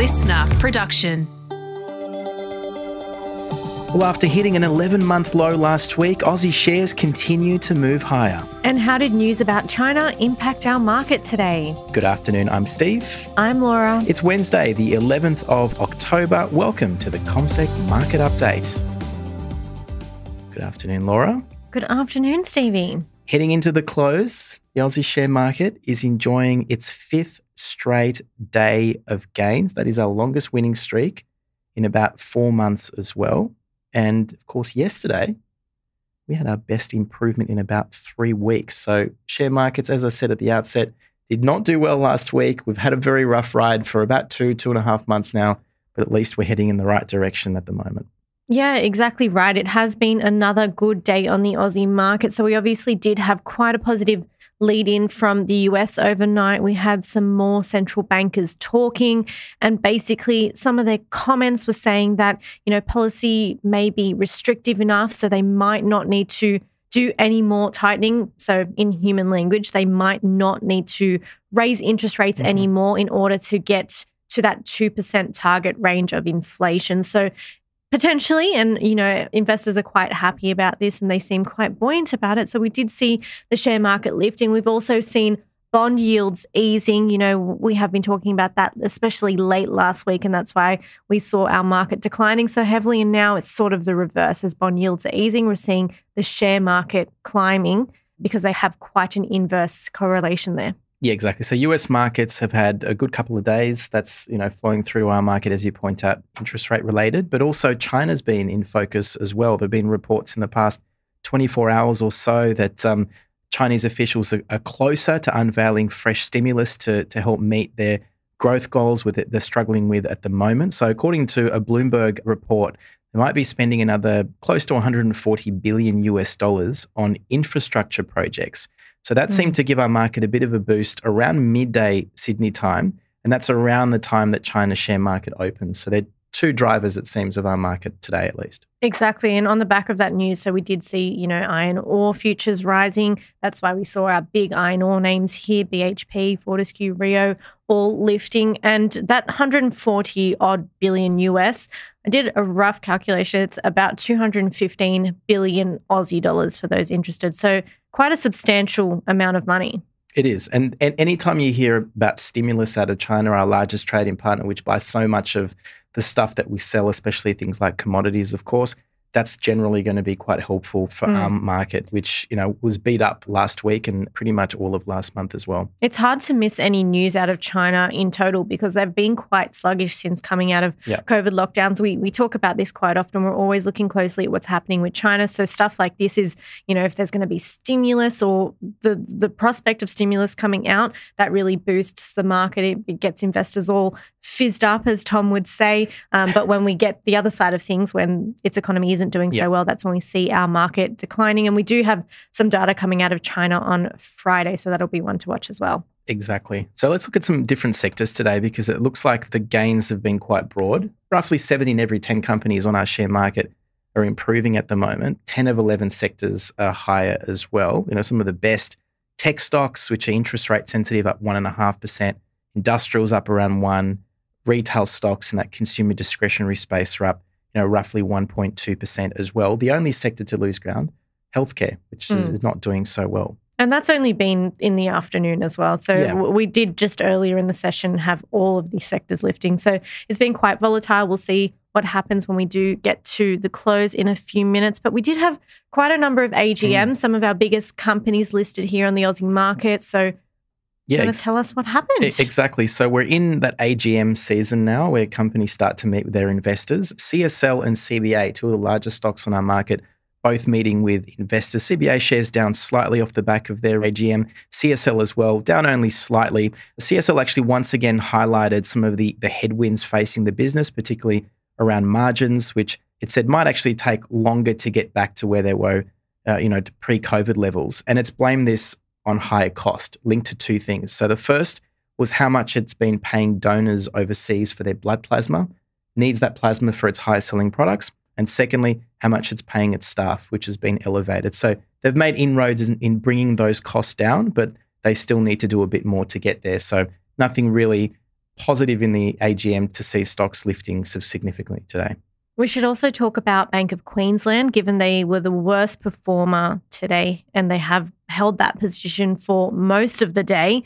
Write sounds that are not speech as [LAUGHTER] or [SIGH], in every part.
listener production. Well, after hitting an 11 month low last week, Aussie shares continue to move higher. And how did news about China impact our market today? Good afternoon, I'm Steve. I'm Laura. It's Wednesday, the 11th of October. Welcome to the CommSec Market Update. Good afternoon, Laura. Good afternoon, Stevie. Heading into the close, the Aussie share market is enjoying its fifth straight day of gains. That is our longest winning streak in about four months as well. And of course, yesterday, we had our best improvement in about three weeks. So, share markets, as I said at the outset, did not do well last week. We've had a very rough ride for about two, two and a half months now, but at least we're heading in the right direction at the moment. Yeah, exactly right. It has been another good day on the Aussie market. So, we obviously did have quite a positive lead in from the US overnight. We had some more central bankers talking, and basically, some of their comments were saying that, you know, policy may be restrictive enough, so they might not need to do any more tightening. So, in human language, they might not need to raise interest rates mm-hmm. anymore in order to get to that 2% target range of inflation. So, potentially and you know investors are quite happy about this and they seem quite buoyant about it. So we did see the share market lifting we've also seen bond yields easing. You know we have been talking about that especially late last week and that's why we saw our market declining so heavily and now it's sort of the reverse. As bond yields are easing we're seeing the share market climbing because they have quite an inverse correlation there yeah, exactly. So US markets have had a good couple of days. That's you know flowing through our market as you point out, interest rate related, but also China's been in focus as well. There've been reports in the past 24 hours or so that um, Chinese officials are, are, closer to unveiling fresh stimulus to to help meet their growth goals with it they're struggling with at the moment. So according to a Bloomberg report, they might be spending another close to 140 billion US dollars on infrastructure projects. So that mm. seemed to give our market a bit of a boost around midday Sydney time. And that's around the time that China's share market opens. So they're two drivers, it seems, of our market today, at least. Exactly. And on the back of that news, so we did see, you know, iron ore futures rising. That's why we saw our big iron ore names here BHP, Fortescue, Rio, all lifting. And that 140 odd billion US, I did a rough calculation. It's about 215 billion Aussie dollars for those interested. So quite a substantial amount of money. It is. And, and anytime you hear about stimulus out of China, our largest trading partner, which buys so much of the stuff that we sell, especially things like commodities, of course, that's generally going to be quite helpful for mm. our market, which you know was beat up last week and pretty much all of last month as well. It's hard to miss any news out of China in total because they've been quite sluggish since coming out of yeah. COVID lockdowns. We we talk about this quite often. We're always looking closely at what's happening with China. So stuff like this is, you know, if there's going to be stimulus or the the prospect of stimulus coming out, that really boosts the market. It, it gets investors all fizzed up, as Tom would say. Um, but when we get the other side of things, when its economy isn't doing so well, that's when we see our market declining. And we do have some data coming out of China on Friday, so that'll be one to watch as well. Exactly. So let's look at some different sectors today because it looks like the gains have been quite broad. Roughly seven in every 10 companies on our share market are improving at the moment. 10 of 11 sectors are higher as well. You know, some of the best tech stocks, which are interest rate sensitive, up 1.5%, industrials up around 1 retail stocks in that consumer discretionary space are up, you know, roughly 1.2% as well. The only sector to lose ground, healthcare, which mm. is not doing so well. And that's only been in the afternoon as well. So yeah. we did just earlier in the session have all of these sectors lifting. So it's been quite volatile. We'll see what happens when we do get to the close in a few minutes. But we did have quite a number of AGMs, mm. some of our biggest companies listed here on the Aussie market. So yeah, to tell us what happened. Exactly. So we're in that AGM season now where companies start to meet with their investors. CSL and CBA, two of the largest stocks on our market, both meeting with investors. CBA shares down slightly off the back of their AGM. CSL as well, down only slightly. CSL actually once again highlighted some of the, the headwinds facing the business, particularly around margins, which it said might actually take longer to get back to where they were, uh, you know, pre-COVID levels. And it's blamed this on higher cost, linked to two things. So the first was how much it's been paying donors overseas for their blood plasma, needs that plasma for its highest selling products. And secondly, how much it's paying its staff, which has been elevated. So they've made inroads in, in bringing those costs down, but they still need to do a bit more to get there. So nothing really positive in the AGM to see stocks lifting significantly today. We should also talk about Bank of Queensland, given they were the worst performer today and they have held that position for most of the day.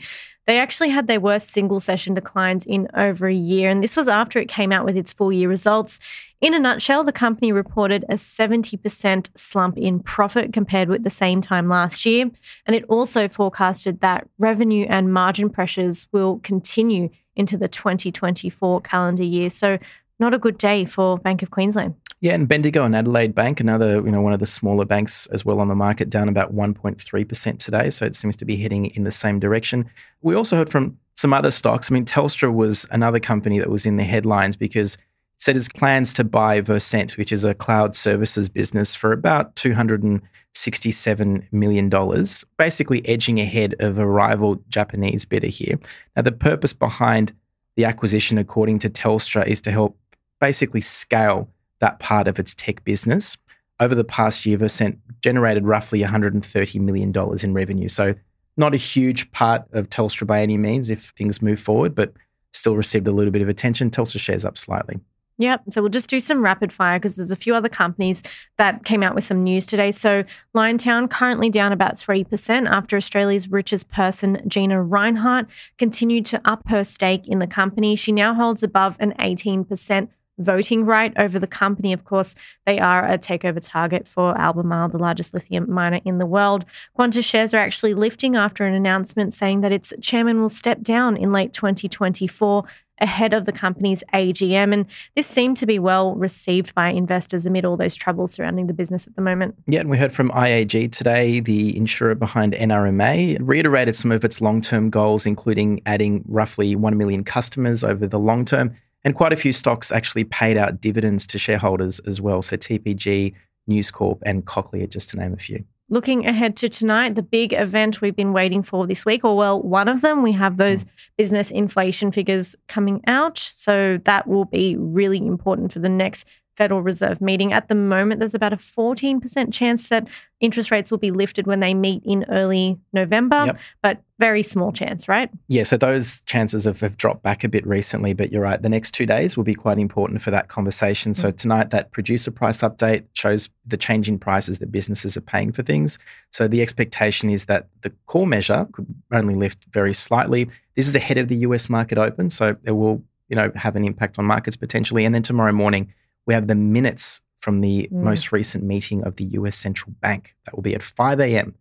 They actually had their worst single session declines in over a year, and this was after it came out with its full year results. In a nutshell, the company reported a 70% slump in profit compared with the same time last year, and it also forecasted that revenue and margin pressures will continue into the 2024 calendar year. So, not a good day for Bank of Queensland. Yeah, and Bendigo and Adelaide Bank, another, you know, one of the smaller banks as well on the market, down about 1.3% today. So it seems to be heading in the same direction. We also heard from some other stocks. I mean, Telstra was another company that was in the headlines because it said its plans to buy Versent, which is a cloud services business, for about $267 million, basically edging ahead of a rival Japanese bidder here. Now, the purpose behind the acquisition, according to Telstra, is to help basically scale that part of its tech business. Over the past year, Versent generated roughly $130 million in revenue. So, not a huge part of Telstra by any means if things move forward, but still received a little bit of attention. Telstra shares up slightly. Yep. So we'll just do some rapid fire because there's a few other companies that came out with some news today. So Liontown currently down about 3% after Australia's richest person, Gina Rinehart, continued to up her stake in the company. She now holds above an 18% voting right over the company. Of course, they are a takeover target for Albemarle, the largest lithium miner in the world. Qantas shares are actually lifting after an announcement saying that its chairman will step down in late 2024 ahead of the company's AGM. And this seemed to be well received by investors amid all those troubles surrounding the business at the moment. Yeah, and we heard from IAG today, the insurer behind NRMA, reiterated some of its long term goals, including adding roughly 1 million customers over the long term and quite a few stocks actually paid out dividends to shareholders as well. So TPG, News Corp, and Cochlear, just to name a few. Looking ahead to tonight, the big event we've been waiting for this week, or well, one of them, we have those mm. business inflation figures coming out. So that will be really important for the next Federal Reserve meeting. At the moment, there's about a 14% chance that interest rates will be lifted when they meet in early November, yep. but very small chance, right? Yeah, so those chances have, have, dropped back a bit recently, but you're right. The next two days will be quite important for that conversation. Mm-hmm. So mm. tonight, that producer price update shows the change in prices that businesses are paying for things. So the expectation is that the core measure could only lift very slightly. This is ahead of the US market open, so it will, you know, have an impact on markets potentially. And then tomorrow morning, we have the minutes from the mm. most recent meeting of the US Central Bank. That will be at 5 a.m.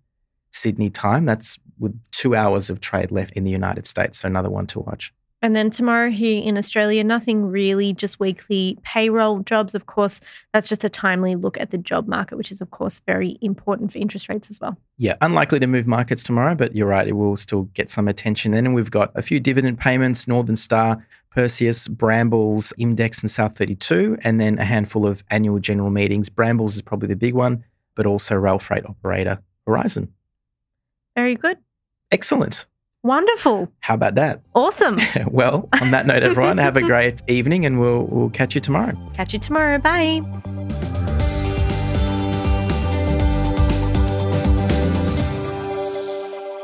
Sydney time. That's with two hours of trade left in the United States. So another one to watch. And then tomorrow here in Australia, nothing really, just weekly payroll jobs. Of course, that's just a timely look at the job market, which is, of course, very important for interest rates as well. Yeah, unlikely to move markets tomorrow, but you're right, it will still get some attention. Then And we've got a few dividend payments, Northern Star, Perseus, Brambles, Imdex, and South 32, and then a handful of annual general meetings. Brambles is probably the big one, but also rail freight operator Aurizon. Very good. Excellent. Wonderful. How about that? Awesome. [LAUGHS] well, on that note, everyone, have a [LAUGHS] great evening and we'll, we'll catch you tomorrow. Catch you tomorrow. Bye.